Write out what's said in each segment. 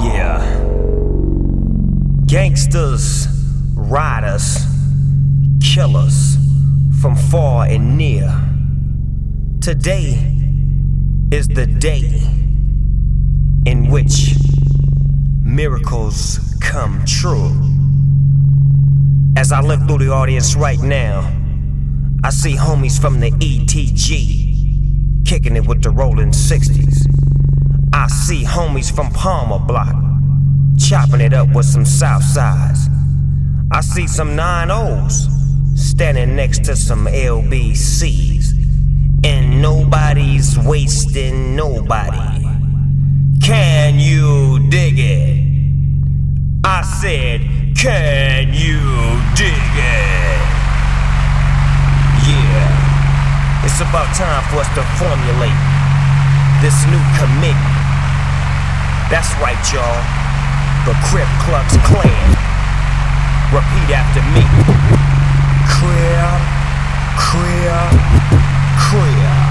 Yeah. Gangsters, riders, killers from far and near. Today is the day in which miracles come true. As I look through the audience right now, I see homies from the ETG kicking it with the rolling 60s. I see homies from Palmer Block chopping it up with some South Sides. I see some 9 O's standing next to some LBCs. And nobody's wasting nobody. Can you dig it? I said, Can you dig it? Yeah, it's about time for us to formulate this new committee. That's right, y'all. The Crip Klux Klan. Repeat after me. Crip, Crip, Crip.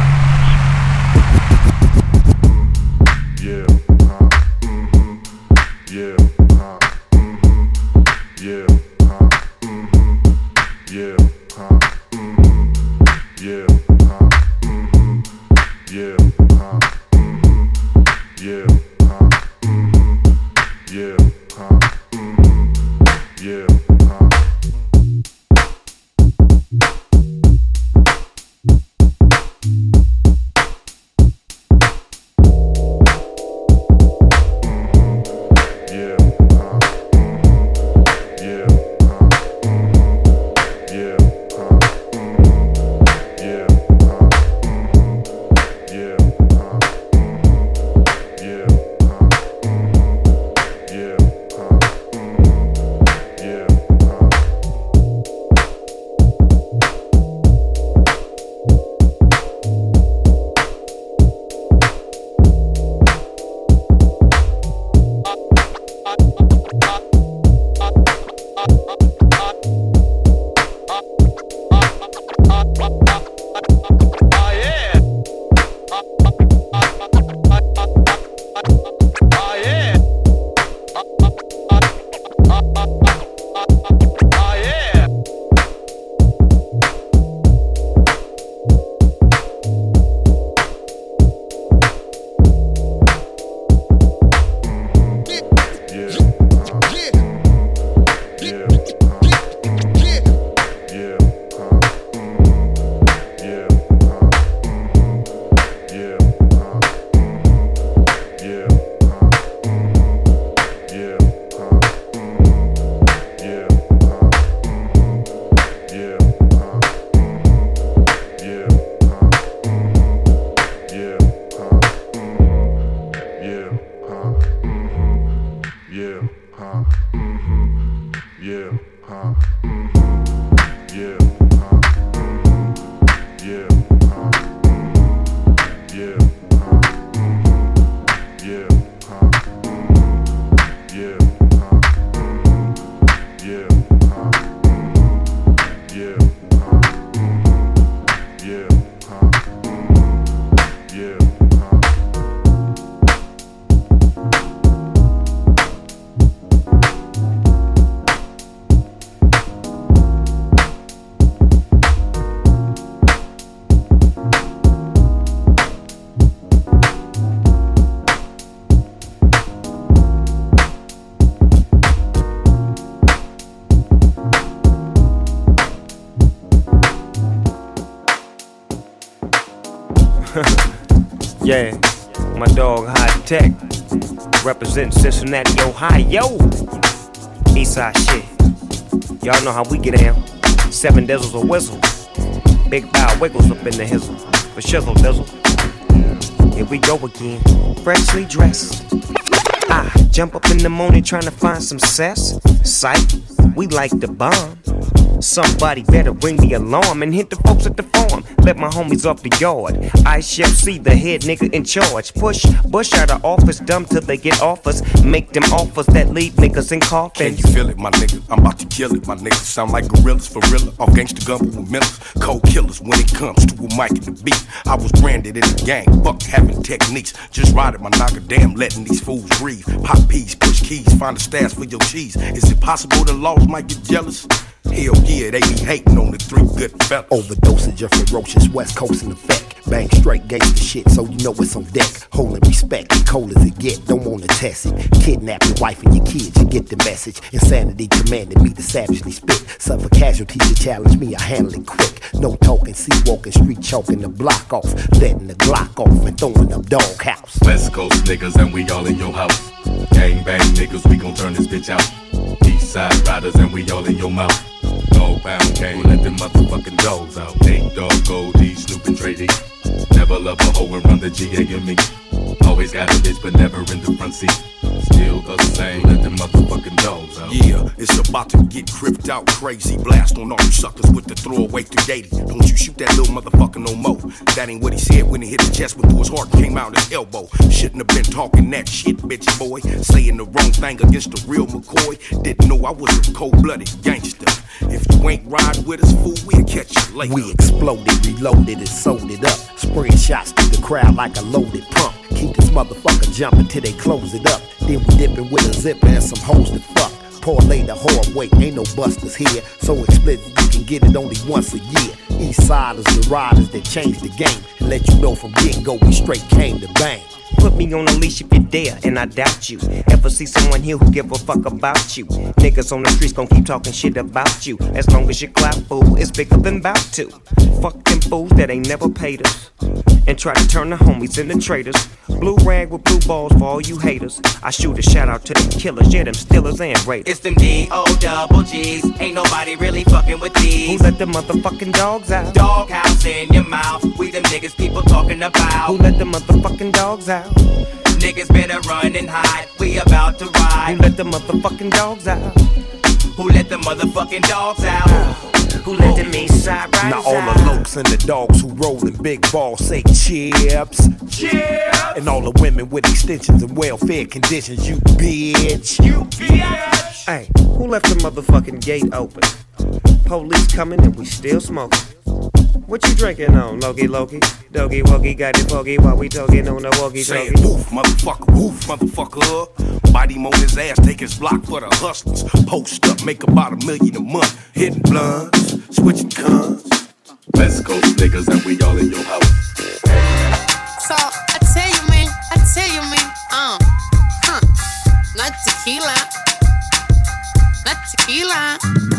Representing Cincinnati, Ohio. Eastside shit. Y'all know how we get down. Seven dizzles a whistle. Big bow wiggles up in the hizzle. For shizzle dizzle. Here we go again. Freshly dressed. I jump up in the morning trying to find some cess. Sight, we like the bomb. Somebody better ring the alarm and hit the folks at the farm. Let my homies off the yard. I shall see the head nigga in charge. Push Bush out of office, dumb till they get offers. Make them offers that leave niggas in coffins. Can you feel it, my nigga? I'm about to kill it, my nigga. Sound like gorillas for real. Off gangsta gumbo with millers. Cold killers when it comes to a mic and the beat. I was branded in the gang. Fuck having techniques. Just riding my knocker, damn, letting these fools breathe. Pop peas, push keys, find a stash for your cheese. Is it possible the laws might get jealous? Hell yeah, they be hating on the three good fellas. Overdosage of ferocious West Coast in effect. Bang straight gangster shit, so you know it's on deck. Holding respect, cold as it get, don't wanna test it. Kidnap your wife and your kids, you get the message. Insanity commanded me to savagely spit. Suffer casualties to challenge me, I handle it quick. No talking, see walking, street choking the block off. Letting the Glock off and throwing up dog house. West Coast niggas and we all in your house. Gang bang niggas, we gon' turn this bitch out. East side riders and we all in your mouth. Let them motherfucking dogs out. Nate Dogg, Goldie, Snoop and D. Never love a hoe and run the GA and me. Always got a bitch, but never in the front seat. Still the same, let them motherfucking dogs out. Yeah, it's about to get cripped out crazy. Blast on all you suckers with the throwaway 380. Don't you shoot that little motherfucker no more. That ain't what he said when he hit his chest, went through his heart, came out his elbow. Shouldn't have been talking that shit, bitch boy. Saying the wrong thing against the real McCoy. Didn't know I was a cold blooded gangster. If you ain't ride with us, fool, we'll catch you later. We exploded, reloaded, and sold it up. Spraying shots through the crowd like a loaded pump. Keep this motherfucker jumping till they close it up. Then we dipping with a zipper and some hoes to fuck. Parlay the hard weight, ain't no busters here. So explicit you can get it only once a year. East siders, the riders that change the game. And let you know from get go, we straight came to bang. Put me on a leash if you dare, and I doubt you. Ever see someone here who give a fuck about you? Niggas on the streets gon' keep talking shit about you. As long as you clap, fool, it's bigger than bout to. Fuck them fools that ain't never paid us. And try to turn the homies into traitors. Blue rag with blue balls for all you haters. I shoot a shout out to them killers, yeah, them stealers and raiders. It's them D-O double G's. Ain't nobody really fucking with these. Who let the motherfucking dogs out? Doghouse in your mouth. We them niggas people talking about. Who let the motherfucking dogs out? Niggas better run and hide. We about to ride. Who let the motherfucking dogs out? Who let the motherfucking dogs out? Who let them east side riders Now all the lokes and the dogs who rollin' big balls say chips. Chips. And all the women with extensions and welfare conditions, you bitch. You bitch. Hey, who left the motherfucking gate open? Police coming and we still smoking. What you drinking on, Loki Loki? Doggy Woggy got it foggy while we talking on the walkie Saying talkie. woof, motherfucker, woof, motherfucker. Bite him on his ass, take his block for the hustlers. Post up, make about a million a month. Hitting blunts, switching guns. West Coast niggas and we all in your house. So I tell you, man, I tell you, man, uh, huh, not tequila, not tequila.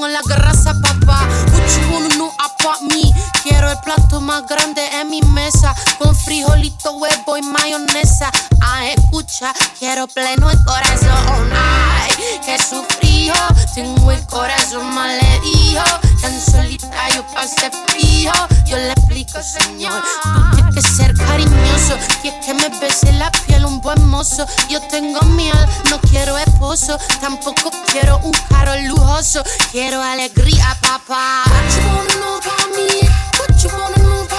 Tengo la grasa, papá. You wanna know about me? Quiero el plato más grande en mi mesa. Con frijolito, huevo y mayonesa. Ah, escucha, quiero pleno el corazón. Ay, que sufrió. Tengo el corazón malherido. Tan solita yo pasé frío. Yo le explico, señor. Tú tienes que ser cariñoso. Y es que me bese la piel un buen mozo. Yo tengo miel, no quiero esposo. Tampoco quiero un carro lujoso. Quiero alegría, papá. What you wanna know about me? What you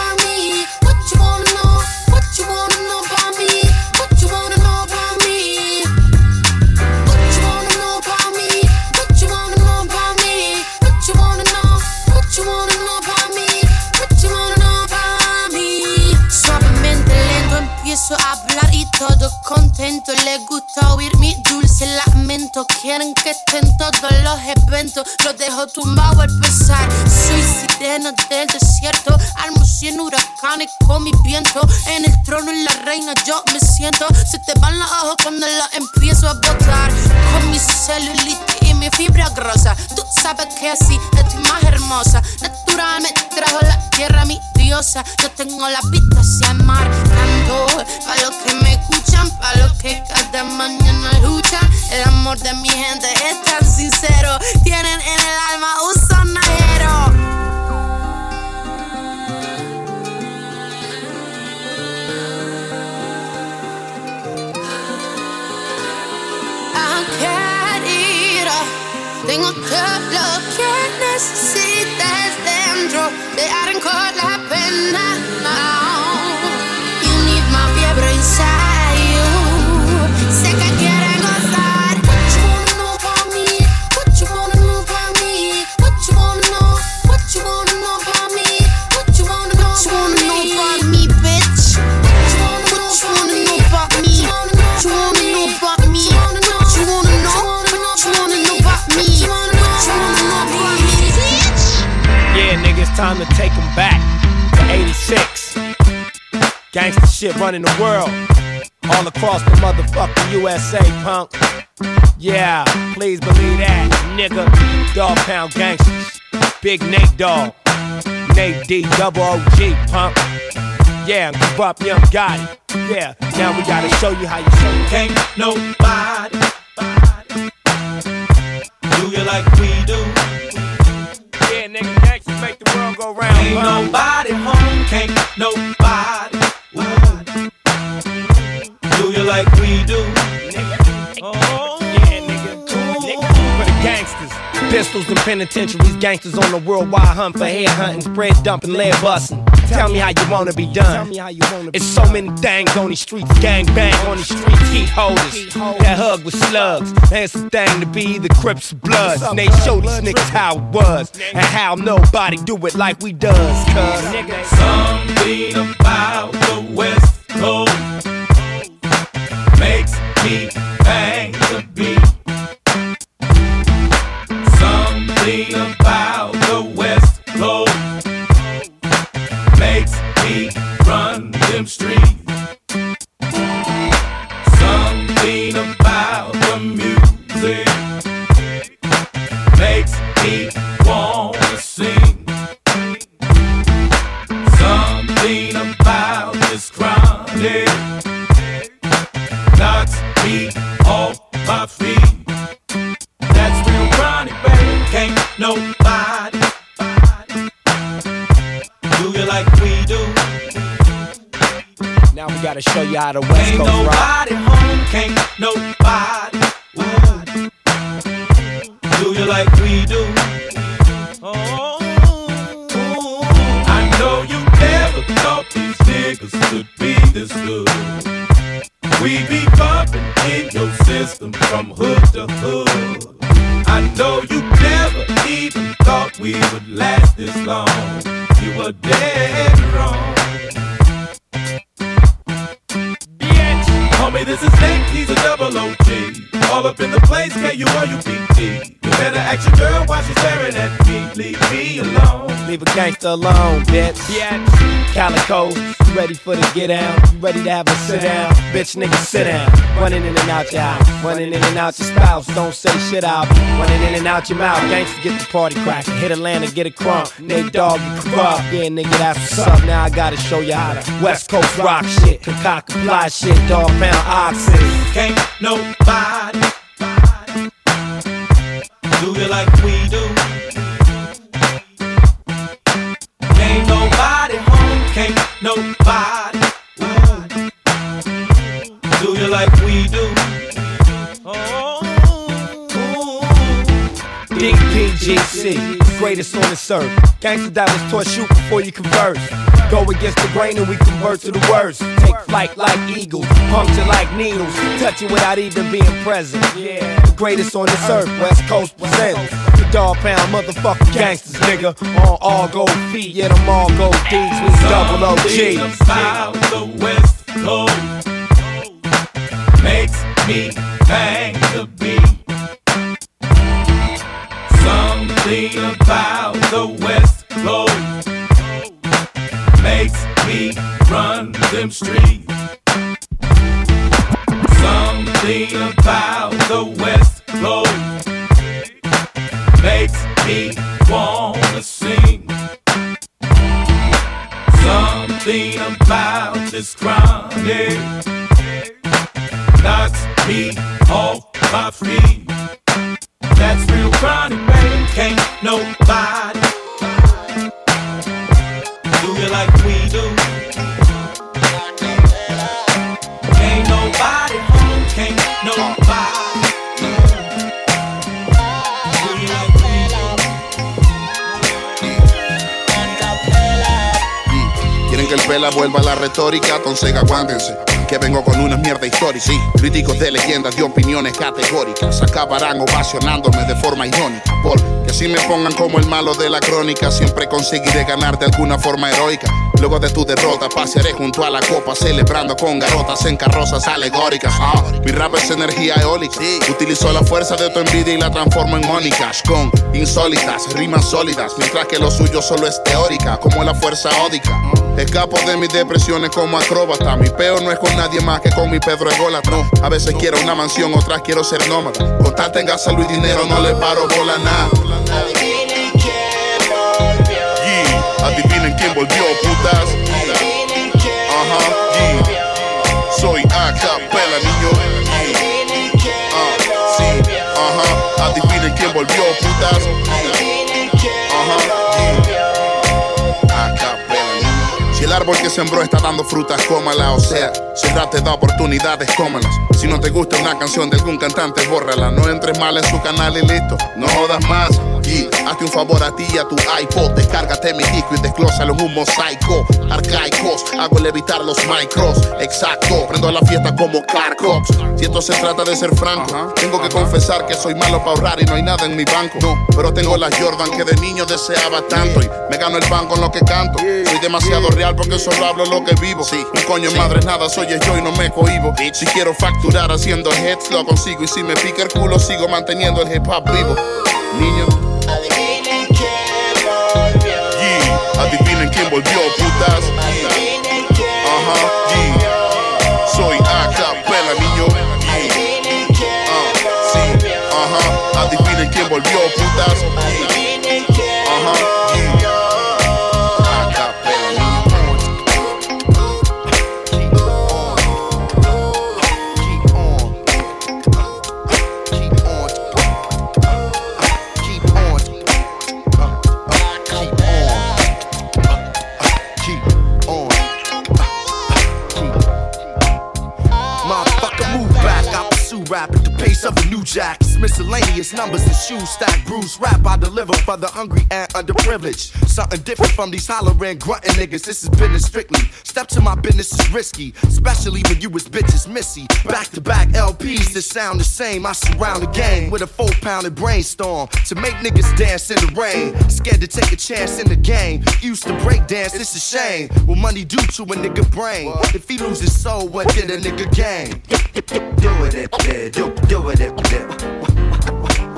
contento. Le gusta oír mi dulce lamento. Quieren que esté en todos los eventos. Lo dejo tumbado al pesar. Soy sirena del desierto. Almuerzo en huracanes con mi viento. En el trono, en la reina, yo me siento. Se te van los ojos cuando lo empiezo a botar. Con mi celulitis y mi fibra grosa. Tú sabes que así estoy más hermosa. Natural Yo tengo la pista hacia marcando. Para los que me escuchan, para los que cada mañana luchan. El amor de mi gente es tan sincero. Tienen en el alma un sonajero. Tengo todo lo que necesitas dentro de arrancar time to take them back 86. Gangsta shit running the world. All across the motherfucking USA, punk. Yeah, please believe that, nigga. Dog Pound Gangsters. Big Nate Dogg. Nate D, double OG, punk. Yeah, Kurupt Young Gotti. Yeah, now we gotta show you how you show you. Can't nobody do you like we do. Yeah, nigga, gangsters make the world go round, Ain't nobody home, can't nobody ooh, do you like we do. Pistols and penitentiaries, gangsters on the worldwide hunt for head hunting, spread dumping, lead busting. Tell me how you wanna be done. Tell me how you wanna it's so many things on these streets, gang bang on these streets, heat holders. That hug with slugs. That's the thing to be the Crips Bloods. And they show these niggas how it was and how nobody do it like we does. Cuz Something about the West Coast gotta show you how the West Ain't Coast rock. nobody home. Can't nobody ooh, do you like we do. Oh, I know you never thought these niggas could be this good. We be bumping in your system from hood to hood. I know you never even thought we would last this long. You were dead wrong. Homie, this is Nate, he's a double OG. All up in the place, K-U-R-U-P-T. Better ask your girl why she's staring at me. Leave me alone. Leave a gangster alone, bitch. Yeah. Calico, you ready for the get down? You ready to have a sit down? Bitch, nigga, sit down. Running in and out your house, running in and out your spouse. Don't say shit out. Running in and out your mouth. Gangsters get the party crackin'. Hit Atlanta, get a crump. Nate Dogg, you Kurupt. Yeah, nigga, that's what's up. Now I gotta show you how to West Coast rock shit. Concoct fly shit. Dog pound oxen. Can't nobody do you like we do. Ain't nobody home, can't nobody do you like we do. Oh. Big PGC, greatest on this earth. Gangsters that was taught shoot before you converse. Go against the grain and we convert to the worst. Take flight like eagles, puncture like needles, touch it without even being present. The greatest on this earth, West Coast presents. The dog pound motherfucking gangsters, nigga. On all gold feet, yeah, them all gold D's, we double OG. about the West Coast makes me bang the beat. Something about the West makes me run them streets. Something about the West Coast makes me wanna sing. Something about this chronic. Knocks me off my feet. That's real chronic, baby. Can't nobody like we do. Quieren que el pela vuelva a la retórica, entonces aguántense. Que vengo con una mierda histórica. Sí, críticos de leyendas de opiniones categóricas. Acabarán ovacionándome de forma irónica. Porque así me pongan como el malo de la crónica. Siempre conseguiré ganar de alguna forma heroica. Luego de tu derrota, pasearé junto a la copa, celebrando con garotas en carrozas alegóricas. Ah, mi rap es energía eólica. Utilizo la fuerza de tu envidia y la transformo en Cash con insólitas, rimas sólidas. Mientras que lo suyo solo es teórica, como la fuerza ódica. Escapo de mis depresiones como acróbata. Mi peo no es con nadie más que con mi Pedro ególatra. No, a veces quiero una mansión, otras quiero ser nómada. Con tal tenga salud y dinero, no le paro bola nada. Yeah, adivinen quién volvió, putas. Ajá, yeah. Soy a niño. Ah. Adivinen quién volvió, putas. Ajá, niño. Si el árbol que sembró está dando frutas, cómala. O sea, si el te da oportunidades, cómalas. Si no te gusta una canción de algún cantante, bórrala. No entres mal en su canal y listo. No jodas más. Hazte un favor a ti y a tu iPod. Descárgate mi disco y desglósalo en un mosaico. Arcaicos, hago levitar los micros. Exacto, prendo la fiesta como Clark Cox. Si esto se trata de ser franco, tengo que confesar que soy malo para ahorrar y no hay nada en mi banco. No, pero tengo la Jordan que de niño deseaba tanto. Y me gano el pan con lo que canto. Soy demasiado real porque solo hablo lo que vivo. Un coño madre es nada, soy yo y no me cohibo. Si quiero facturar haciendo hits, lo consigo. Y si me pica el culo, sigo manteniendo el hip hop vivo. Niño. Yeah, adivinen quién volvió, putas. Ajá, yeah. Soy a capela, niño. Ah, ajá. Adivinen quién volvió, miscellaneous numbers and shoes stack. Bruce rap I deliver for the hungry and underprivileged. Something different from these hollering, grunting niggas. This is business strictly. Step to my business is risky, especially when you was bitches missy. Back to back LPs that sound the same. I surround the game with a four pounded brainstorm to make niggas dance in the rain. Scared to take a chance in the game. Used to break dance, it's a shame. What money do to a nigga brain? If he lose soul, what did a nigga gain? Do it, it, do, do it,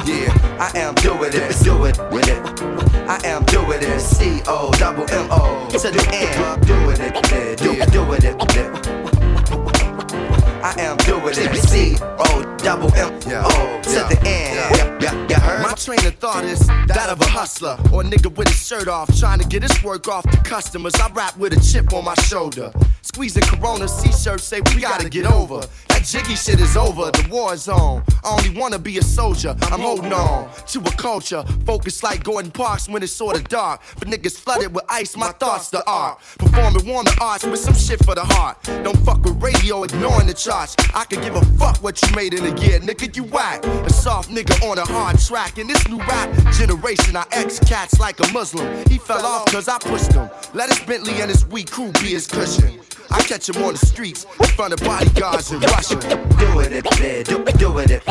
yeah. I am doing it, do it with it. I am doing it, C O double M O to the end. Doing it, yeah, do, it, do it. I am doing it, C O double M O to the end. Yeah, yeah, heard? My train of thought is that of a hustler or a nigga with his shirt off, trying to get his work off the customers. I rap with a chip on my shoulder. Squeezing Corona C-shirts say we gotta get over. That jiggy shit is over, the war is on. I only wanna be a soldier, I'm holding on to a culture. Focused like Gordon Parks when it's sorta dark. But niggas flooded with ice, my thoughts the art. Performing warm the arts with some shit for the heart. Don't fuck with radio, ignoring the charts. I can give a fuck what you made in a year, nigga, you whack. A soft nigga on a hard track. In this new rap generation, I ex cats like a Muslim. He fell off cause I pushed him. Let his Bentley and his weak crew be his cushion. I catch him on the streets in front of bodyguards in Russia. Do it, it, it, do, do it, it.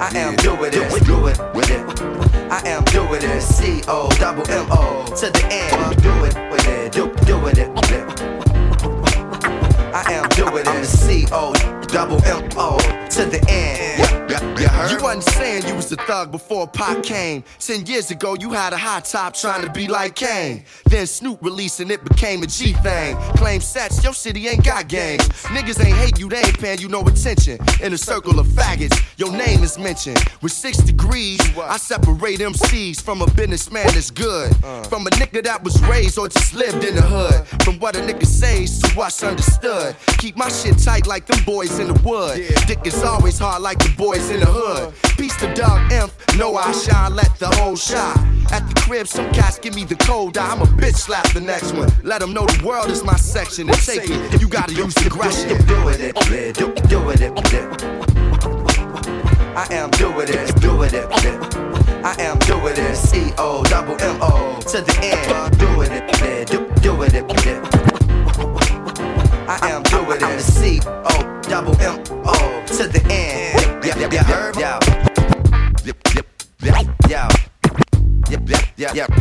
I am doing it, do it with it. I am doing it, C O double M O to the end. Do it with it, do, do it, it. I am doing it, C O double M O to the end. Yeah, you heard? You wasn't saying you was a thug before Pop came. Ten years ago, you had a high top trying to be like Kane. Then Snoop released and it became a G thing. Claim sets, your city ain't got gangs. Niggas ain't hate you, they ain't paying you no attention. In a circle of faggots, your name is mentioned. With six degrees, I separate MCs from a businessman that's good. Uh. From a nigga that was raised or just lived in the hood. From what a nigga says to what's understood. Keep my shit tight like them boys in the wood. Dick is always hard like the boys in the hood. Peace to Doug Imp, know I shine, let the whole shot. At the crib, some cats give me the cold eye. I'm a bitch slap the next one. Let them know the world is my section and take it. You gotta use aggression. Do it, do it, do it. I am doing it, doing it. I am doing it. C O double M O to the end. Doing it, do, doing it. I am doing it. I'm C O double M O to the end. Yeah,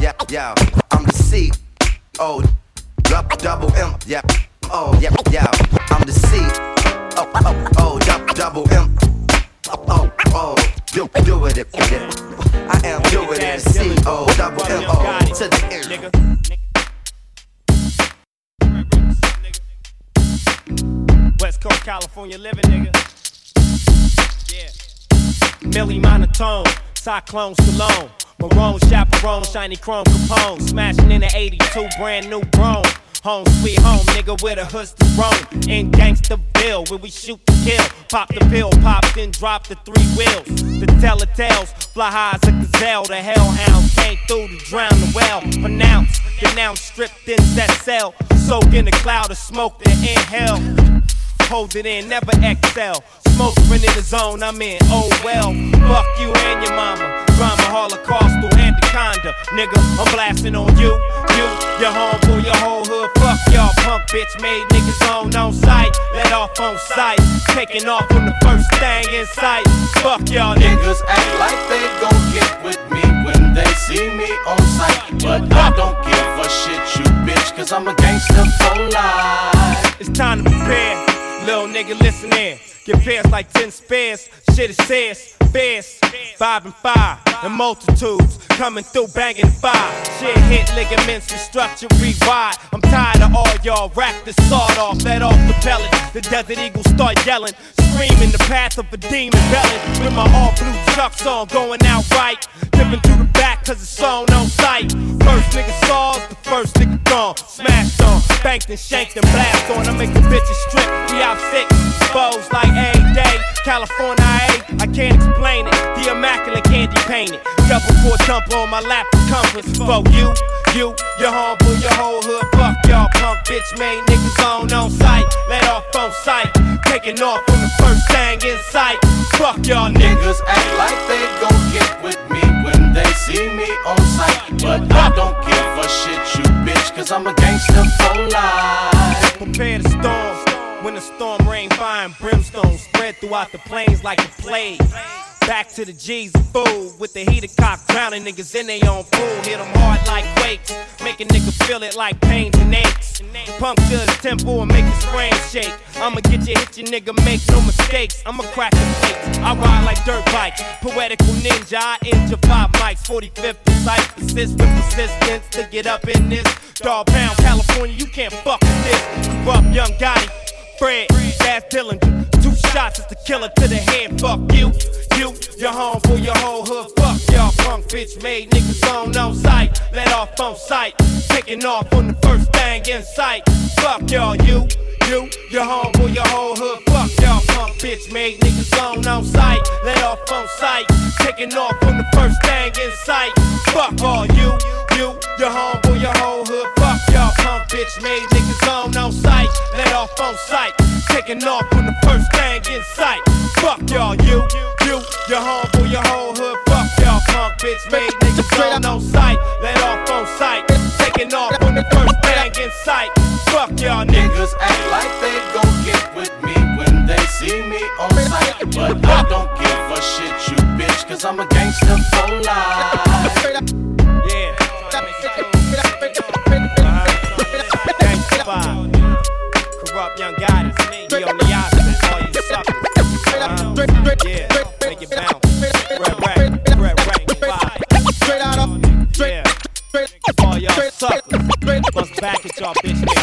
yeah, yeah. I'm the C O double M. Yeah. Oh, yeah, yeah. I'm the C O O O double M. Oh, oh, do, do it, it. I am doing it. C O double M O to the end. West Coast, California living, nigga. Millie monotone, cyclone Stallone. Maroon, chaperone, shiny chrome Capone. Smashing in the 82, brand new grown. Home sweet home, nigga, with a hood's to roam. In Gangsterville, where we shoot to kill. Pop the pill, pop, then drop the three wheels. The telltales, fly high as a gazelle. The hellhounds came through to drown the well. Pronounce, denounce, stripped in that cell. Soak in a cloud of smoke, then inhale. Hold it in, never excel. Smoke in the zone, I'm in. Oh well, fuck you and your mama. Drama holocaustal anaconda. Nigga, I'm blasting on you. You, your homeboy, your whole hood. Fuck y'all punk bitch made niggas on on sight. Let off on sight. Taking off on the first thing in sight. Fuck y'all niggas. Niggas act like they gon' get with me when they see me on sight. But I don't give a shit, you bitch, cause I'm a gangster for life. It's time to prepare. Little nigga, listen in. Get pairs like 10 spares. Shit is serious. Fierce. Five and five. And multitudes coming through banging fire. Shit hit ligaments and structure rewire. I'm tired of all y'all rap the sawed off. Let off the pellet. The desert eagles start yelling. Screaming the path of a demon belling. With my all blue chucks on. Going out right. Dipping through the back cause it's on on sight. First nigga saws, the first nigga gone. Smashed on. Banked and shanked and blast on. I make the bitches strip. We out sick. Exposed like a day. California, A, I can't explain it. The immaculate candy painted. Double four jumper on my lap compass. For you, you, your homeboy, your whole hood. Fuck y'all punk bitch made niggas on on sight. Let off on sight. Taking off on the first thing in sight. Fuck y'all niggas. Act like they gon' get with me when they see me on sight. But I don't give a shit, you bitch, cause I'm a gangster for life. Prepare the storm. When the storm rain, fire and brimstone spread throughout the plains like a plague. Back to the G's food with the heater cock drowning niggas in their own pool. Hit them hard like quakes, make a nigga feel it like pains and aches. Puncture the tempo and make his brain shake. I'ma get you, hit your nigga, make no mistakes. I'ma crack the plates. I ride like dirt bikes, poetical ninja. I injure five mics, 45th precise, persist with persistence to get up in this. Dog pound, California, you can't fuck with this. Up young Gotti. Fred, Daz Dillinger. Two shots is the killer to the head. Fuck you, you, your homeboy, your whole hood. Fuck y'all punk bitch made niggas on on sight. Let off on sight. Taking off on the first thing in sight. Fuck y'all, you, you, your homeboy, your whole hood. Fuck y'all punk bitch made niggas on on sight. Let off on sight. Taking off on the first thing in sight. Fuck all you, you, your homeboy, your whole hood. Fuck y'all punk bitch made niggas on on sight. Let off on sight. Taking off on the first thing in sight. Fuck y'all, you, you, you, your homeboy, your whole hood. Fuck y'all punk bitch made niggas on on sight. Let off on sight. Taking off on the first thing in sight. Fuck y'all niggas. Niggas act like they gon' get with me when they see me on sight. But I don't give a shit, you bitch, cause I'm a gangster for life.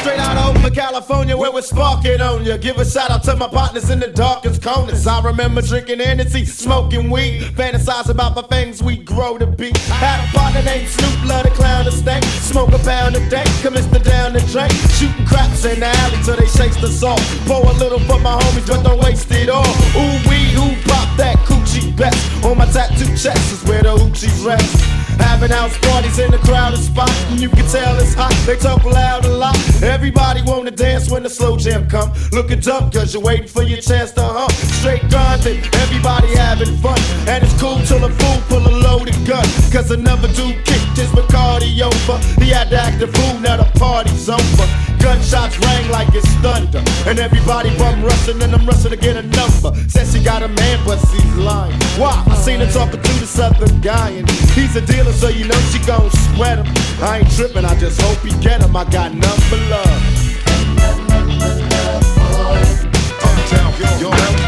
Straight out over California where we're sparking on ya. Give a shout out to my partners in the darkest corners. I remember drinking Hennessy, smoking weed, fantasize about the things we grow to be. Had a partner named Snoop, love the clown to stank. Smoke a pound a day, commence to down the drink. Shooting craps in the alley till they chase the salt. Pour a little for my homies, but don't waste it all. Ooh wee, who pop that coochie best? On my tattoo chest is where the hoochies rest. Having house parties in the crowded spot, and you can tell it's hot. They talk loud a lot. Everybody wanna dance when the slow jam come. Looking dumb cause you're waiting for your chance to hump. Straight grinding, everybody having fun. And it's cool till a fool pull a loaded gun. Cause another dude kicked his Bacardi over. He had to act a fool, now the party's over. Gunshots rang like it's thunder. And everybody bum rushing, and I'm rushing to get a number. Says she got a man, but she's lying. Why? I seen her talking to this other guy, and he's a dealer, so you know she gon' sweat him. I ain't trippin', I just hope he get him. I got number love. Uptown, yo, yo,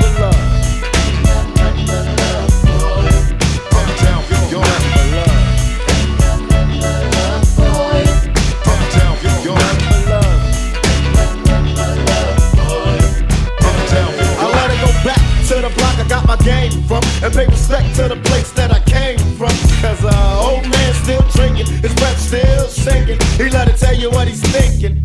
game from And pay respect to the place that I came from Cause uh, old man still drinking, his breath still sinking He let it tell you what he's thinking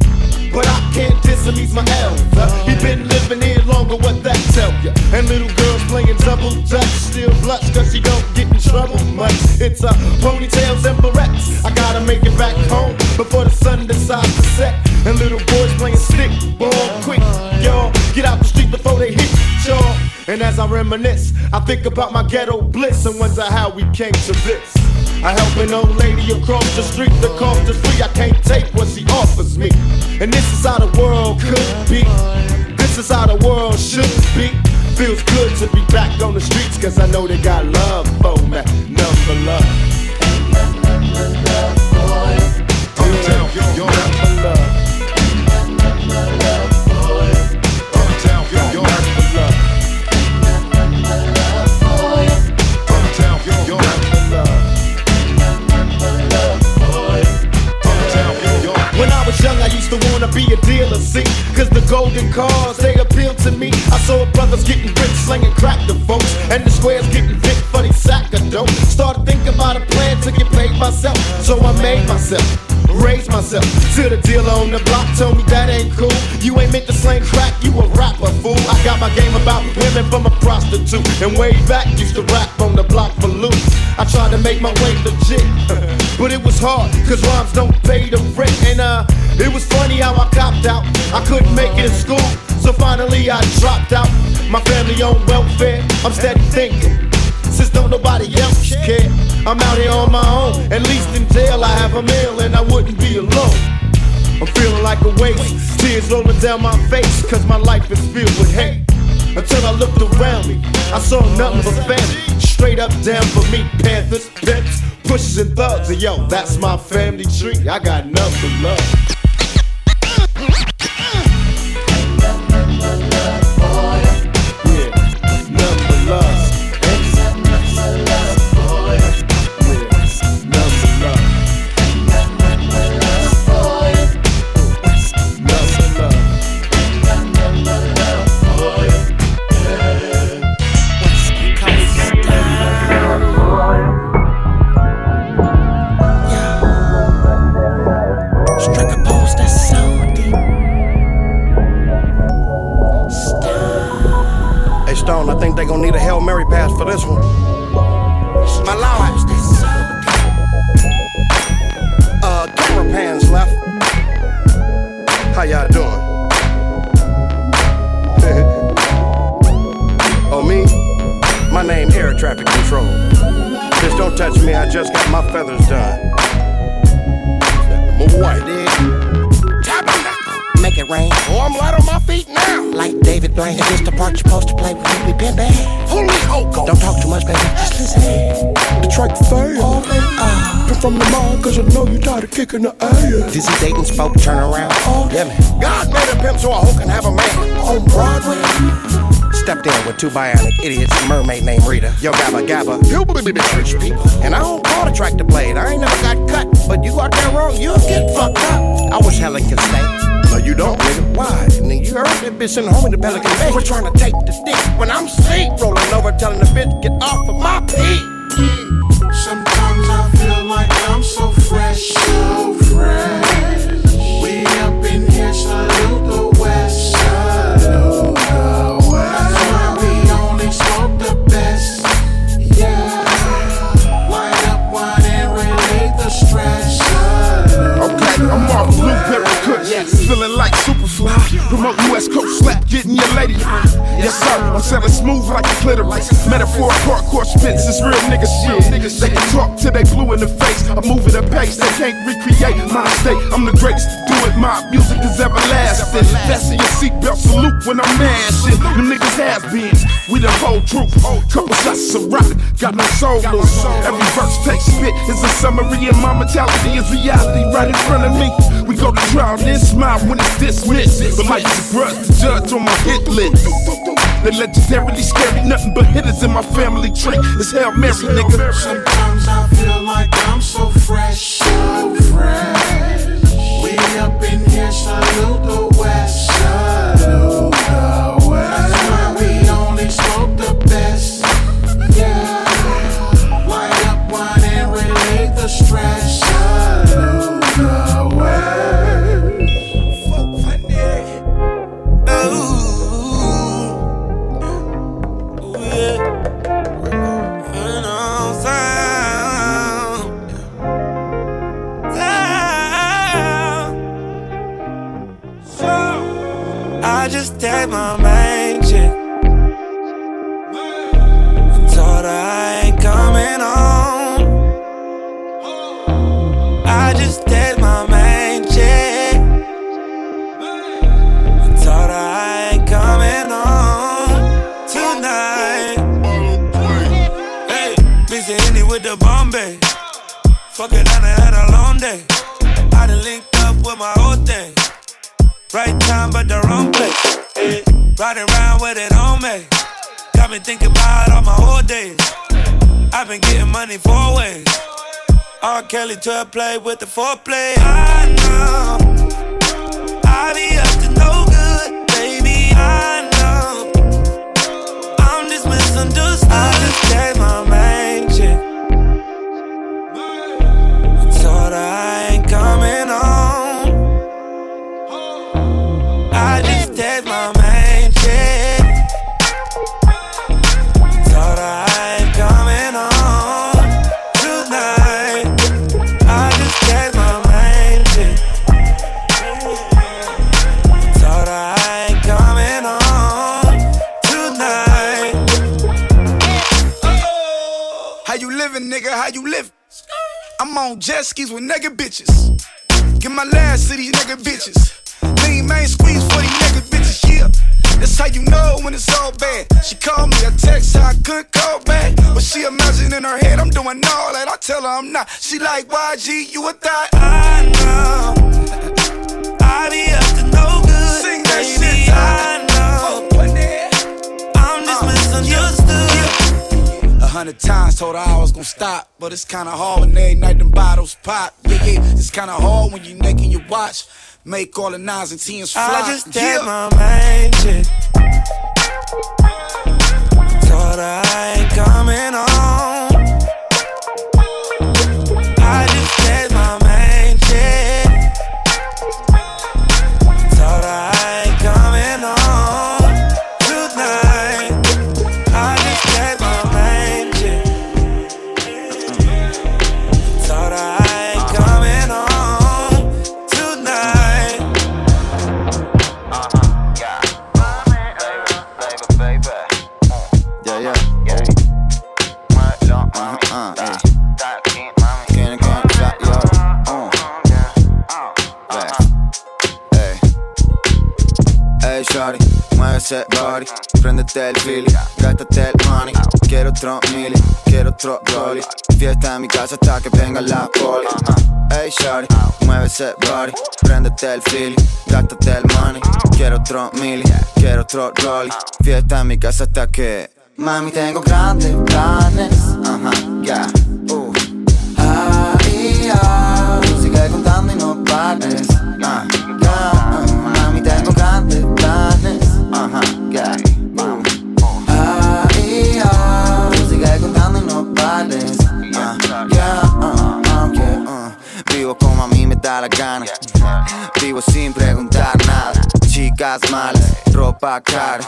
but I can't diss him, he's my elder. He been living here longer, what that tell ya? And little girls playing double dutch, still blush, cause she don't get in trouble much. It's uh, ponytails and barrettes. I gotta make it back home before the sun decides to set. And little boys playing stick ball quick, y'all. Get out the street before they hit y'all. And as I reminisce, I think about my ghetto bliss and wonder how we came to this. I help an old lady across the street, the cost is free. I can't take what she offers me. And this is how the world could be. This is how the world should be. Feels good to be back on the streets, cause I know they got love for me. Number love. Yo, number love. Uptown, And the squares getting big for they sack of dope. Started thinking about a plan to get paid myself. So I made myself. Raised myself to the dealer on the block, told me that ain't cool. You ain't meant to slang crack, you a rapper, fool. I got my game about women from a prostitute. And way back, used to rap on the block for loot. I tried to make my way legit, but it was hard, cause rhymes don't pay the rent. And uh, it was funny how I copped out. I couldn't make it in school, so finally I dropped out. My family on welfare, I'm steady thinking. Since don't nobody else care, I'm out here on my own. At least in jail, I have a meal and I wouldn't be alone. I'm feeling like a waste, tears rolling down my face, cause my life is filled with hate. Until I looked around me, I saw nothing but family. Straight up down for me, Panthers, pimps, pushes and thugs. And yo, that's my family tree. I got nothing but love. Ass. Dizzy Dayton spoke, turn around. Oh, yeah, man. God made a pimp so a hoe can have a man. On Broadway. Stepped in with two bionic idiots, a mermaid named Rita. Yo, gabba gabba. Hillbilly church people. And I don't call the track to blade. I ain't never got cut, but you are wrong, you'll get fucked up. I wish Helen could stay. No, you don't, nigga. Why? Nigga, you heard that bitch and the homie the Pelican Bay. We're trying to take the dick when I'm sleep, rolling over, telling the bitch get off of my peak. 7 smooth like a clitoris. Metaphor, parkour spits is real nigga shit. They can talk till they blue in the face. I'm moving the pace, they can't recreate my state. I'm the greatest to do it, my music is everlasting. Fasten your seatbelt, salute when I'm mashing. You niggas have been, we the whole truth. Couple shots of rock, got no soul loose. Every verse takes spit is a summary, and my mentality is reality right in front of me. We go to trial, and smile when it's dismissed. But my is the judge on my hit list. They legendarily scary, nothing but hitters in my family tree. It's Hail Mary, nigga. Sometimes I feel like I'm so fresh, so fresh. We up in here, salute the West. Kelly to play with the foreplay. I know. I'm on jet skis with nigga bitches. Get my last to these nigga bitches. Lean main squeeze for these nigga bitches, yeah. That's how you know when it's all bad. She called me a text, I couldn't call back. But she imagine in her head I'm doing all that. I tell her I'm not. She like, YG, you a thought? I know. I be up to no good. Sing that baby, shit, I hundred times told her I was gonna stop, but it's kinda hard when every night them bottles pop. Yeah, yeah, it's kinda hard when you naked your watch. Make all the nines and tens fly. I just yeah. my main chick. Told her I ain't coming home. Ese body, prendete el feeling, gástate el money. Quiero otro mili, quiero otro rolly. Fiesta en mi casa hasta que venga la poli. Uh. Hey, shorty, mueve ese body, prendete el feeling, gástate el money. Quiero otro mili, quiero otro rolly. Fiesta en mi casa hasta que. Mami, tengo grandes planes. Vivo sin preguntar nada. Chicas malas, ropa cara.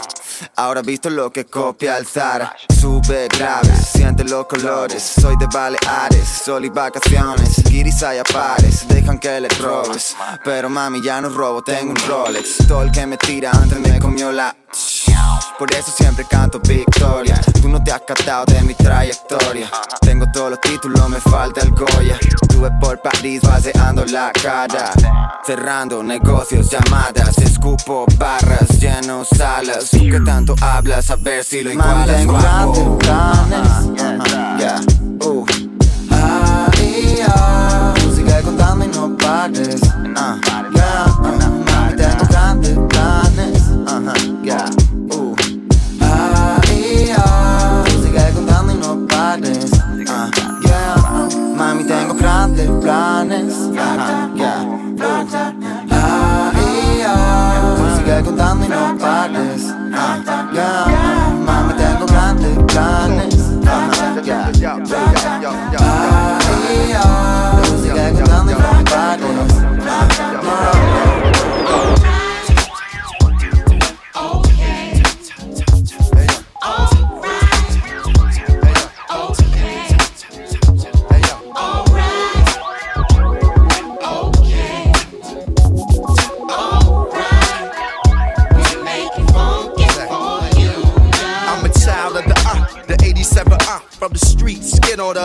Ahora visto lo que copia el Zara. Sube grave, siente los colores. Soy de Baleares, sol y vacaciones. Guiris hay a pares, dejan que le robes. Pero mami, ya no robo, tengo un Rolex. Todo el que me tira antes me comió la. Por eso siempre canto victoria. Tú no te has catado de mi trayectoria. Tengo todos los títulos, me falta el Goya. Estuve por París vaciando la cara. Cerrando negocios, llamadas, escupo barras, lleno salas. Tú que tanto hablas, a ver si lo igualas. tengo guapo. grandes planes. Yeah. Uh. Ay, ah, sigue contando y no pares. Ah, yeah, ah, mami, tengo grandes planes. Yeah,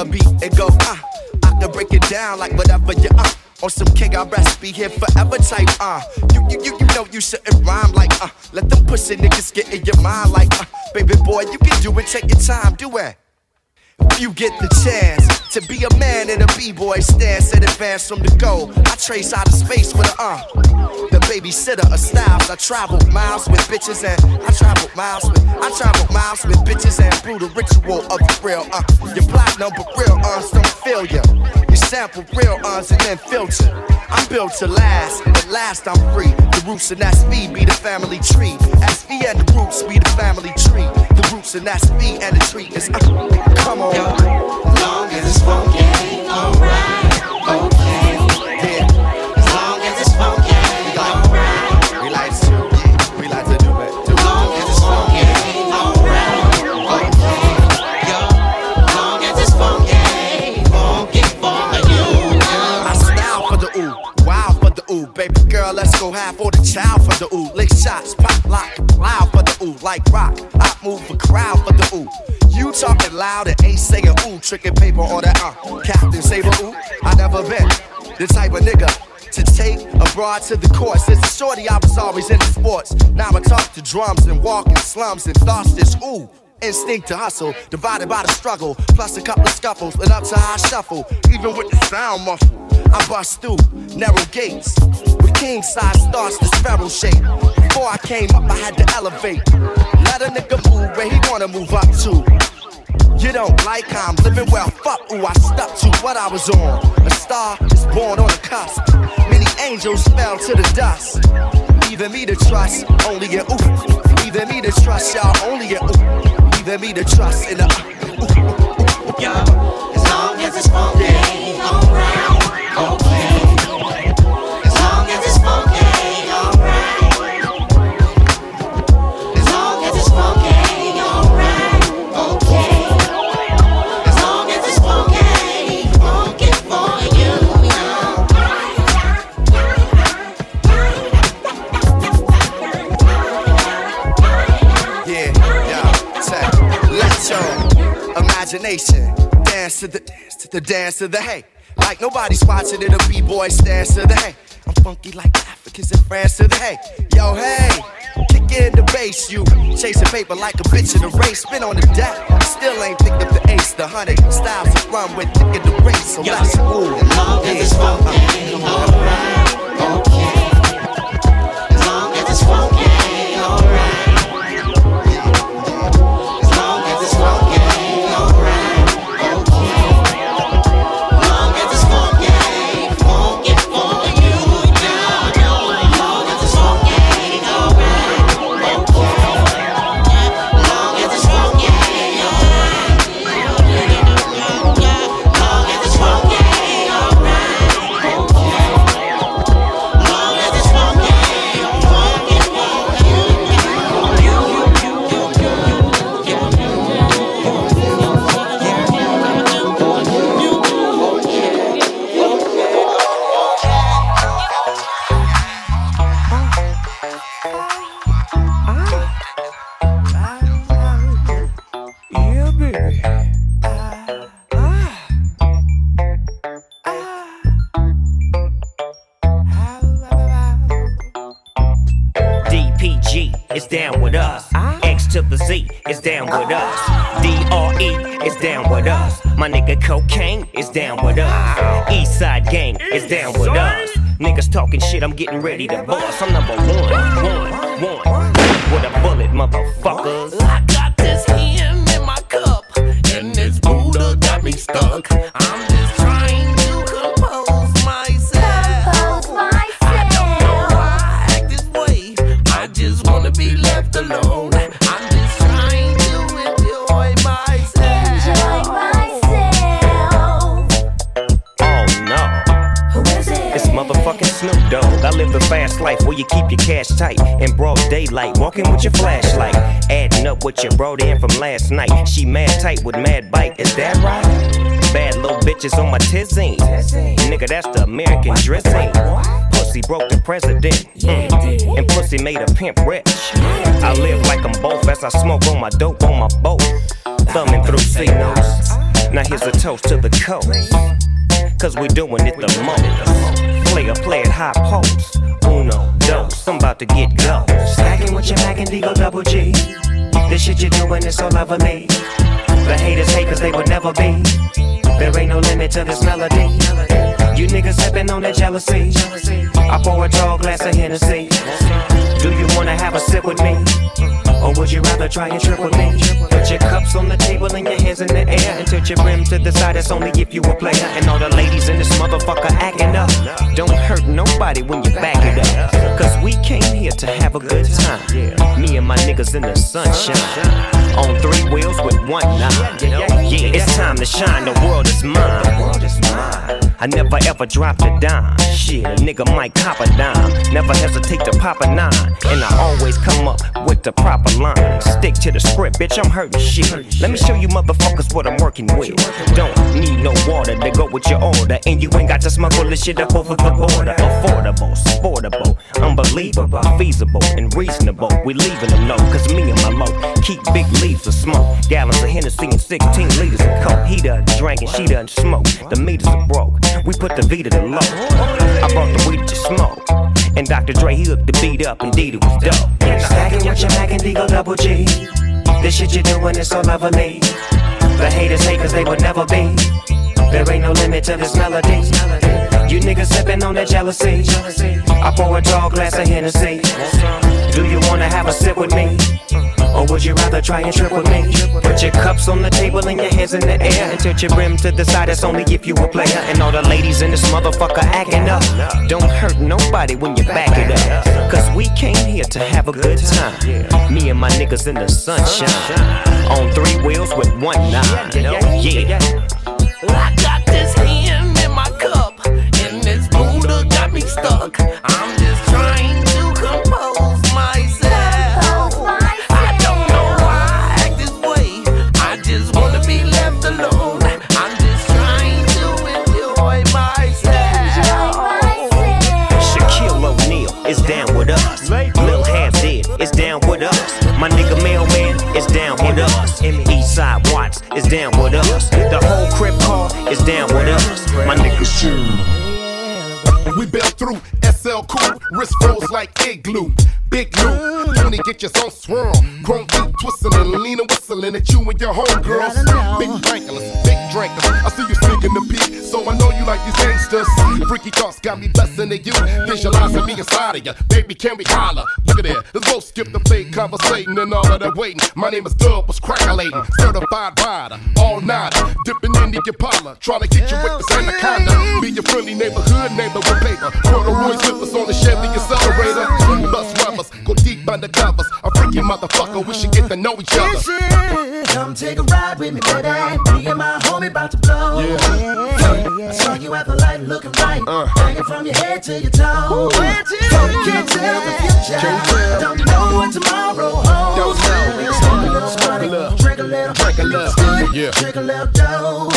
the beat and go uh. I can break it down like whatever you uh. On some I recipe here forever type uh. You you you you know you shouldn't rhyme like uh. Let them pussy niggas get in your mind like uh. Baby boy, you can do it, take your time, do it. You get the chance to be a man in a b-boy stance and advance from the goal, I trace out of space with a uh. The babysitter of styles. I travel miles with bitches and I travel miles with I travel miles with bitches and brew the ritual of the real uh. Your platinum but real uns don't feel ya. You sample real uns and then filter. I'm built to last, at last I'm free. The roots and that's me be the family tree. SV and the roots be the family tree. The roots and that's me and the tree is uh. Come on. Long as it's funky, alright, go half for the child for the ooh. Lick shots, pop lock, loud for the ooh, like rock. I move a crowd for the ooh. You talking loud and ain't saying ooh, tricking paper on that uh. Captain Saber ooh, I never been the type of nigga. To take a broad to the course. As a shorty, I was always into sports. Now I talk to drums and walk in slums and thoughts this ooh. Instinct to hustle, divided by the struggle, plus a couple of scuffles, and up to high shuffle. Even with the sound muffled, I bust through narrow gates. With king size starts this feral shape. Before I came up, I had to elevate. Let a nigga move where he wanna move up to. You don't like how I'm living well, fuck ooh, I stuck to what I was on. A star is born on the cusp. Many angels fell to the dust. Leaving me to trust only in ooh. Leaving me to trust y'all only in ooh. Leaving me to trust in the ooh. Yo, as long as it's funky, the dance to the hey. Like nobody's watching it, a b-boy dance to the hey. I'm funky like Africans in France to the hey. Yo, hey, kick in the bass, you chasing paper like a bitch in a race. Spin on the deck, still ain't picked up the ace. The hundred styles to run with in the race. So Yo, let's move. as it's funky, alright, to the Z is down with us. D R E is down with us. My nigga Cocaine is down with us. East Side Gang is down with us. Niggas talking shit, I'm getting ready to bust. I'm number one, one, one. With a bullet, motherfuckers. Cash tight in broad daylight, walking with your flashlight, adding up what you brought in from last night. She mad tight with mad bite, is that right? Bad little bitches on my tizine. Nigga, that's the American dressing. Pussy broke the president, mm. and pussy made a pimp rich. I live like I'm both as I smoke on my dope on my boat, thumbing through notes. Now here's a toast to the coast. Cause we doing it the most. Play a play at high post. Uno, dos, I'm about to get go. Stacking with your Mac and Digo double G. This shit you're doing is so lovely. The haters hate cause they would never be. There ain't no limit to this melody. You niggas sipping on that jealousy. I pour a tall glass of Hennessy. Do you wanna have a sip with me? Or would you rather try and trip with me? Put your cups on the table and your hands in the air and tilt your brim to the side. That's only if you a player. And all the ladies in this motherfucker acting up. Don't hurt nobody when you back it up. Cause we came here to have a good time. Me and my niggas in the sunshine. On three wheels with one nine. Yeah, it's time to shine. The world is mine. I never ever dropped a dime. Shit, nigga might cop a dime. Never hesitate to pop a nine. And I always come up with the proper line. Stick to the script, bitch, I'm hurting shit. Let me show you motherfuckers what I'm working with. Don't need no water to go with your order. And you ain't got to smuggle this shit up over the border. Affordable, sportable, unbelievable, feasible, and reasonable. We leaving them low, cause me and my low keep big leaves of smoke. Gallons of Hennessy and 16 liters of coke. He done drank and she done smoke. The meters are broke. We put the V to the low. I brought the weed to smoke. And Dr. Dre, he hooked the beat up, indeed it was dope. Stacking with your Mac and Digo double G. This shit you're doing is all so lovely. The haters hate cause they would never be. There ain't no limit to this melody. You niggas sipping on that jealousy. I pour a tall glass of Hennessy. Do you wanna have a sip with me? Or would you rather try and trip with me? Put your cups on the table and your hands in the air and tilt your brim to the side. That's only if you a player. And all the ladies in this motherfucker acting up. Don't hurt nobody when you back it up. Cause we came here to have a good time. Me and my niggas in the sunshine. On three wheels with one nine. Yeah. Oh, I got this hymn stuck. I'm just trying to compose myself. I don't know why I act this way. I just wanna be left alone. I'm just trying to enjoy myself. Shaquille O'Neal is down with us. Lil Half Dead is down with us. My nigga Mailman is down with us. Eastside Watts is down with us. The whole crib car is down with us. My nigga We been through SL cool, wrist froze like igloo. Big Lou, 20 get your own swirl. Chrome feet twisting and leaning, whistling at you and your homegirls. Big drinkless, big drinkers. I see you sneaking the peak, so I know you like these gangsters. Freaky thoughts got me blessing at you, visualizing me inside of you. Baby, can we holler? Look at there, let's go skip the fake conversation and all of that waiting. My name is Dub, was crackulating, certified rider, all nighter, dipping into your parlor, trying to get you with this anaconda. Be your friendly neighborhood neighbor with paper, corduroy slippers on the Chevy accelerator. Bus rubbers, go deep undercovers. A freaky motherfucker, we should get to know each other. Come take a ride with me, baby. Me and my homie about to blow. yeah I saw you at the light looking right. Uh. Hanging from your head to your toe. So you can't tell the future. Don't know what tomorrow holds. Smoke a little money, drink a little, drink a little, Yeah. drink a little dough.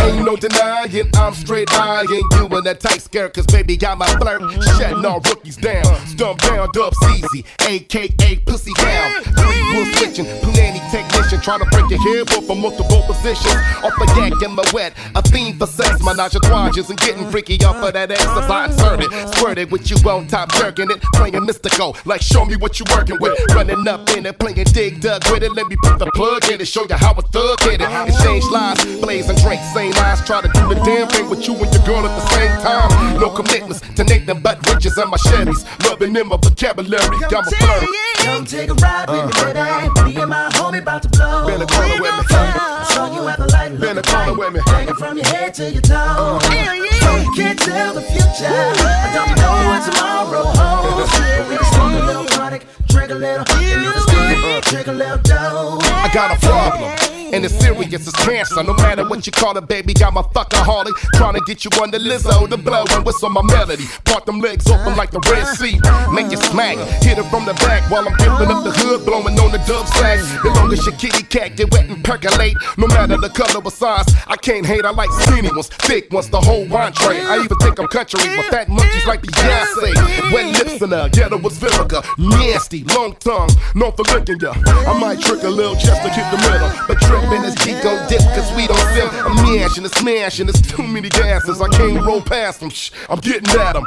Ain't no denying, I'm straight eyeing you in that tight skirt, cause baby got my flirt. Shutting all rookies down, stump down, dubs easy, aka pussy down. Three wood switching, punani technician, trying to break your hair but from multiple positions. Off the yak and the wet, a theme for sex, menage a trois, and getting freaky off of that X supply inserted. Squirt flirted with you on top, jerking it, playing mystical. Like, show me what you working with. Running up in it, playing dig dug with it. Let me put the plug in it, show you how a thug get it. Exchange lies, blaze and drink, same lies. Try to do the damn thing with you and your girl at the same time. No commitments to Nathan but riches and my Chevys. Loving in my vocabulary, got my flirt. Come take a ride with uh. me, baby. Me and my homie about to blow. Been a corner with me. I saw you at the light, Been a corner with me. Hanging from your head to your toe. So you can't tell the future. I don't know what tomorrow holds. We can smoke a little chronic, drink a little, and if it's good, drink a little dough. I got a problem. And it's serious as cancer. No matter what you call it, baby, got my fucking Harley. Trying to get you on the Lizzo, the blow and whistle my melody. Part them legs open like the Red Sea. Make it smack. Hit it from the back while I'm dipping up the hood, blowing on the dub sack. As long as your kitty cat get wet and percolate. No matter the color or size, I can't hate. I like skinny ones, thick ones, the whole entree. I even think I'm country, but fat monkeys like Beyonce. Wet lips in her, ghetto was Vivica. Nasty, long tongue, known for licking ya. I might trick a little just to keep the middle. But tripping is G go dip, cause we don't sim. I'm mashing and smashing, there's too many gases. I can't roll past them. Shh, I'm getting at them.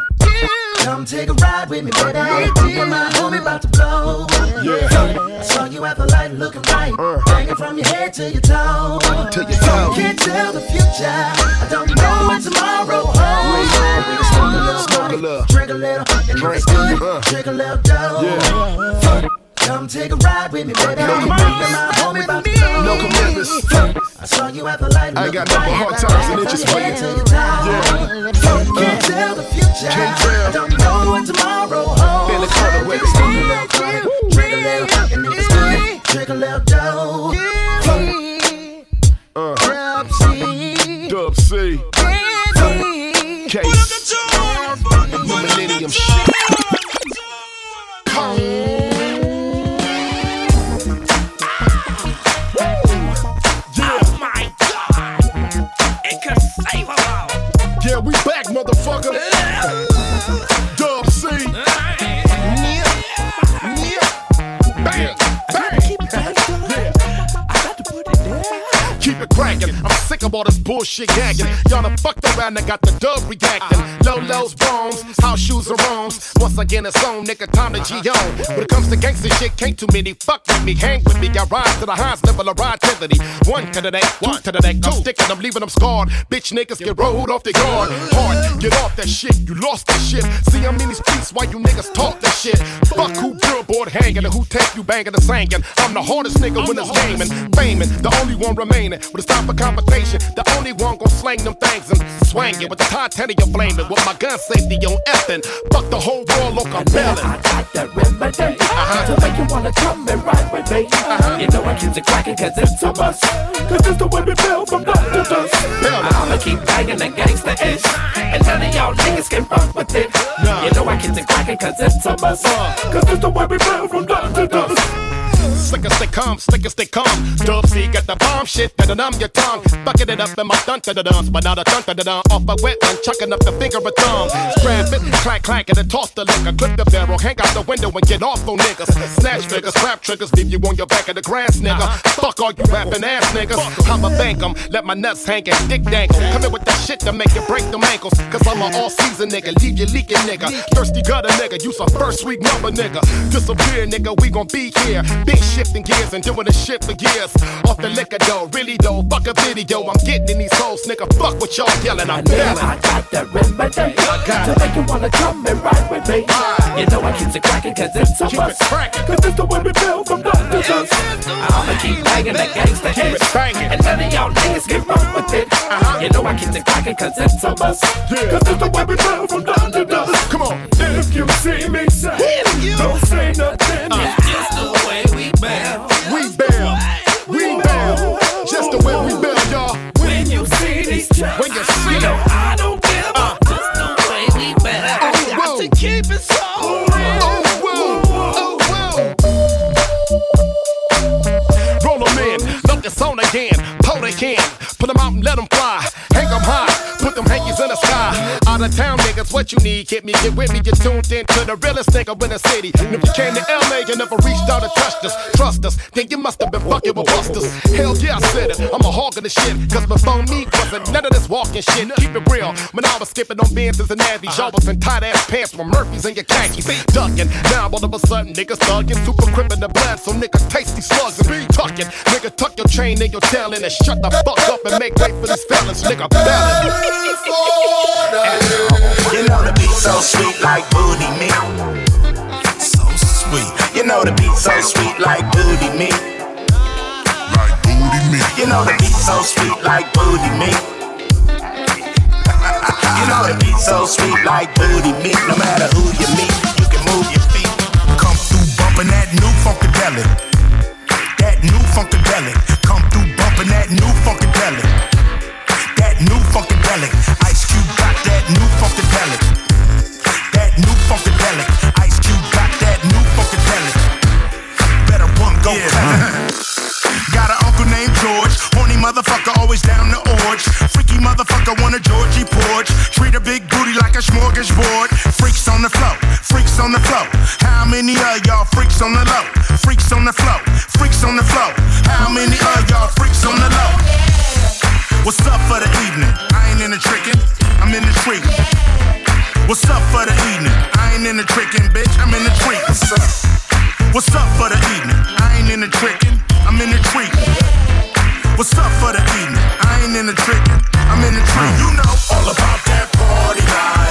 Come take a ride with me, baby. Me and my homie about to blow. Yeah. I saw you at the light looking right. Hanging from your head to your toe. To your toe. Can't tell the future. I don't know what tomorrow holds. We can smoke a little, Smoke a little. drink a little, and if Drink. it's good, Uh. drink a little dough. Yeah. Come take a ride with me, baby. No commitments. my homie about to blow. No commitments. I saw you at the light I got no right. more hard times and inches for you. Hanging from your head to your toe. Can't tell the future. Can't tell. I don't know what tomorrow holds. A corner with We can smoke a little chronic, drink a little, and if it's good, drink a little dough. Uh. Dub C. Case. New Millennium shit. Oh Cracking. I'm sick of all this bullshit gagging. Y'all done fucked around and got the dub reacting. Low lows, bones, house shoes are wrongs. Once again, it's on, nigga, time to G on. When it comes to gangster shit, can't too many fuck with me. Hang with me, I rise to the highest level of relativity. One to the neck, two to the neck. I'm sticking, I'm leaving them scarred. Bitch niggas get rolled off the yard. Hard, get off that shit. You lost that shit. See, I'm in these streets while you niggas talk that shit. Fuck who billboard hanging and who take you banging the singing. I'm the hardest nigga when it's gaming, faming. The only one remaining. When time for confrontation, the only one gon' slang them things and swang it with the titanium flaming. With my gun safety on effing. Fuck the whole world, look, I'm belling. I got that remedy uh-huh. to make you wanna come and ride with me. Uh-huh. You know I keep it cracking cause it's a must. Cause it's the way we build from dust to dust. I'ma keep banging the gangsta ish. And none of y'all niggas can fuck with it. You know I keep it cracking uh. cause it's a must. Cause it's the way we build from dust to dust. Slick as they come, slick as they come. Dub C got the bomb shit that numb your tongue. Bucket it up in my dun da da dums, but now the dun da da dun off a wet one, chucking up the finger of thumb. Scrap it, clack clack, and then toss the liquor. Clip the barrel, hang out the window and get off on niggas. Snatch figures, slap triggers, leave you on your back of the grass, nigga. Uh-huh. Fuck all you rapping ass niggas. I'ma bank 'em, let my nuts hang and dick dangle. Come in with that shit to make you break them ankles. Cause I'm an all season nigga, leave you leaking nigga. Thirsty gutter nigga, you some first week number nigga. Disappear nigga, we gon' be here. Big shifting gears and doing this shit for years. Off the liquor though, really though, fuck a video. I'm getting in these hoes, nigga. Fuck what y'all yelling, I'm yelling. I got that remedy to make you wanna come and ride with me. You know I keep it cracking cause it's a must. Cause it's the way we build from dust to dust. I'ma keep banging that gangsta ish. And none of y'all niggas can fuck with it. Uh-huh. You know I keep it cracking cause it's a must. Cause it's the way we build from dust to dust. Come on. If you see me say, don't say nothing. Uh. The way we build. What you need? Hit me, get with me, get tuned in to the realest nigga in the city. And if you came to LA, you never reached out and touched us. Trust us, then you must have been fucking with busters. Hell yeah, I said it. I'm a hog of the shit. Cause before me wasn't none of this walking shit. Keep it real. When I was skipping on Benz's and Nazis, y'all was in tight ass pants with Murphys and your khakis. Ducking. Now all of a sudden, niggas thugging. Super crip in the blood, so niggas tasty slugs and be tucking. Nigga, tuck your chain in your tail and shut the fuck up and make way for these fellas. Nigga, ballin'. You know the beat so sweet like booty meat. So sweet. You know the beat so sweet like booty meat. Like booty meat. You know the beat so sweet like booty meat. you know the beat so sweet like booty meat. No matter who you meet, you can move your feet. Come through bumping that new funkadelic. That new funkadelic. Come through bumping that new funkadelic. That new funkadelic. Ice Cube got that new funkadelic. That new funkadelic. Ice Cube got that new funkadelic. Better one go it. Got an uncle named George, horny motherfucker, always down to orge. Freaky motherfucker, want a Georgie porch. Treat a big booty like a smorgasbord. Freaks on the flow, freaks on the flow. How many of y'all freaks on the low? Freaks on the flow, freaks on the flow. How many of y'all freaks on the low? What's up for the evening? I ain't in the trickin', I'm in the treat. What's up for the evening? I ain't in the trickin', bitch, I'm in the treat. What's up? What's up for the evening? I ain't in the trickin', I'm in the treat. What's up for the evening? I ain't in the trickin', I'm in the treat. You know all about that party life.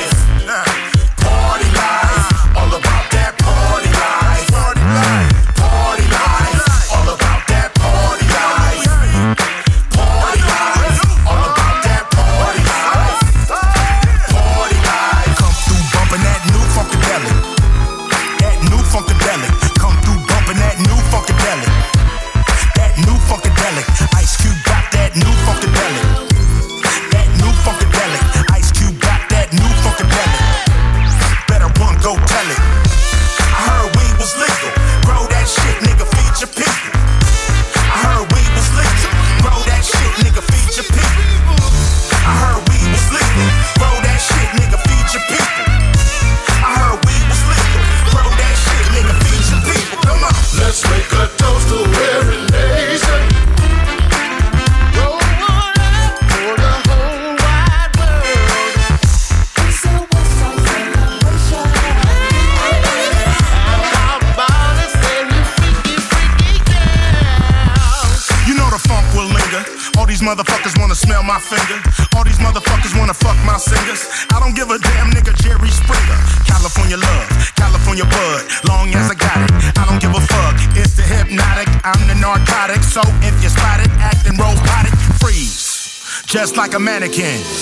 Like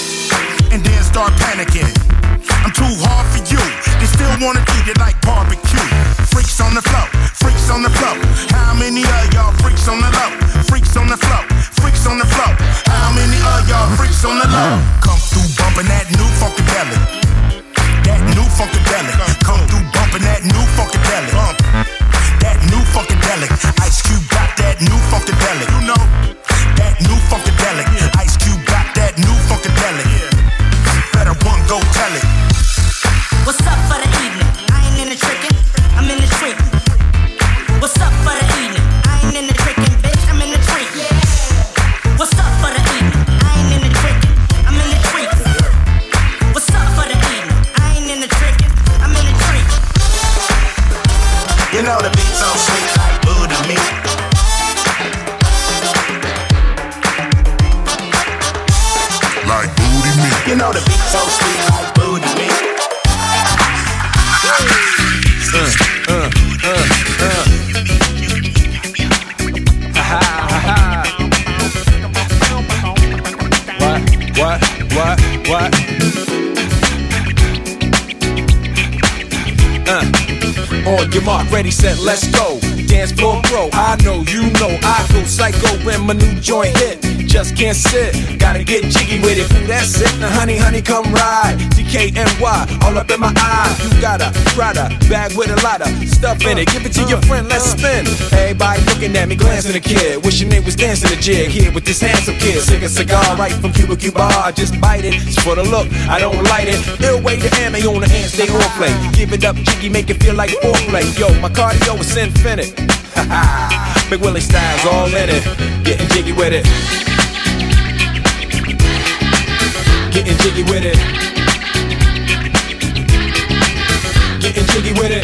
at the kid. Wishing they was dancing the jig here with this handsome kid. Sick a cigar right from Cuba Cuba. I just bite it. It's for the look, I don't light it. Ill way to ammo on the hand, stay on play. Give it up, jiggy, make it feel like foreplay. Yo, my cardio is infinite. Ha ha. Big Willie styles all in it. Getting jiggy with it. Getting jiggy with it. Getting jiggy with it.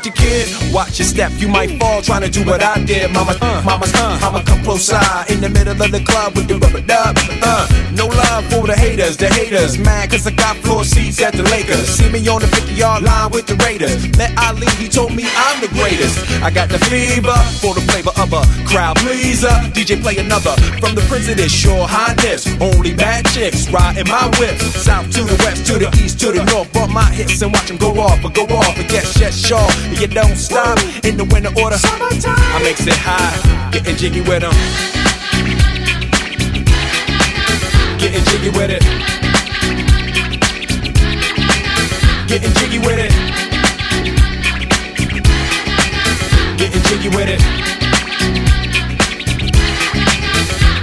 With your kid? Watch your step, you might fall trying to do what I did. Mama, uh, mama's, uh, mama come close side in the middle of the club with the rubber dub. Uh, no love for the haters, the haters. Mad cause I got floor seats at the Lakers. See me on the 50 yard line with the Raiders. Met Ali, he told me I'm the greatest. I got the fever for the flavor of a crowd pleaser. DJ play another from the Prince of this Shore Highness. Only bad chicks riding my whip. South to the west, to the east, to the north. Bump my hips and watch them go off, but go off. But yes, yes, sure. You don't stop in the winter order. I makes it high, getting jiggy with them. Getting jiggy with it. Getting jiggy with it. Getting jiggy with it.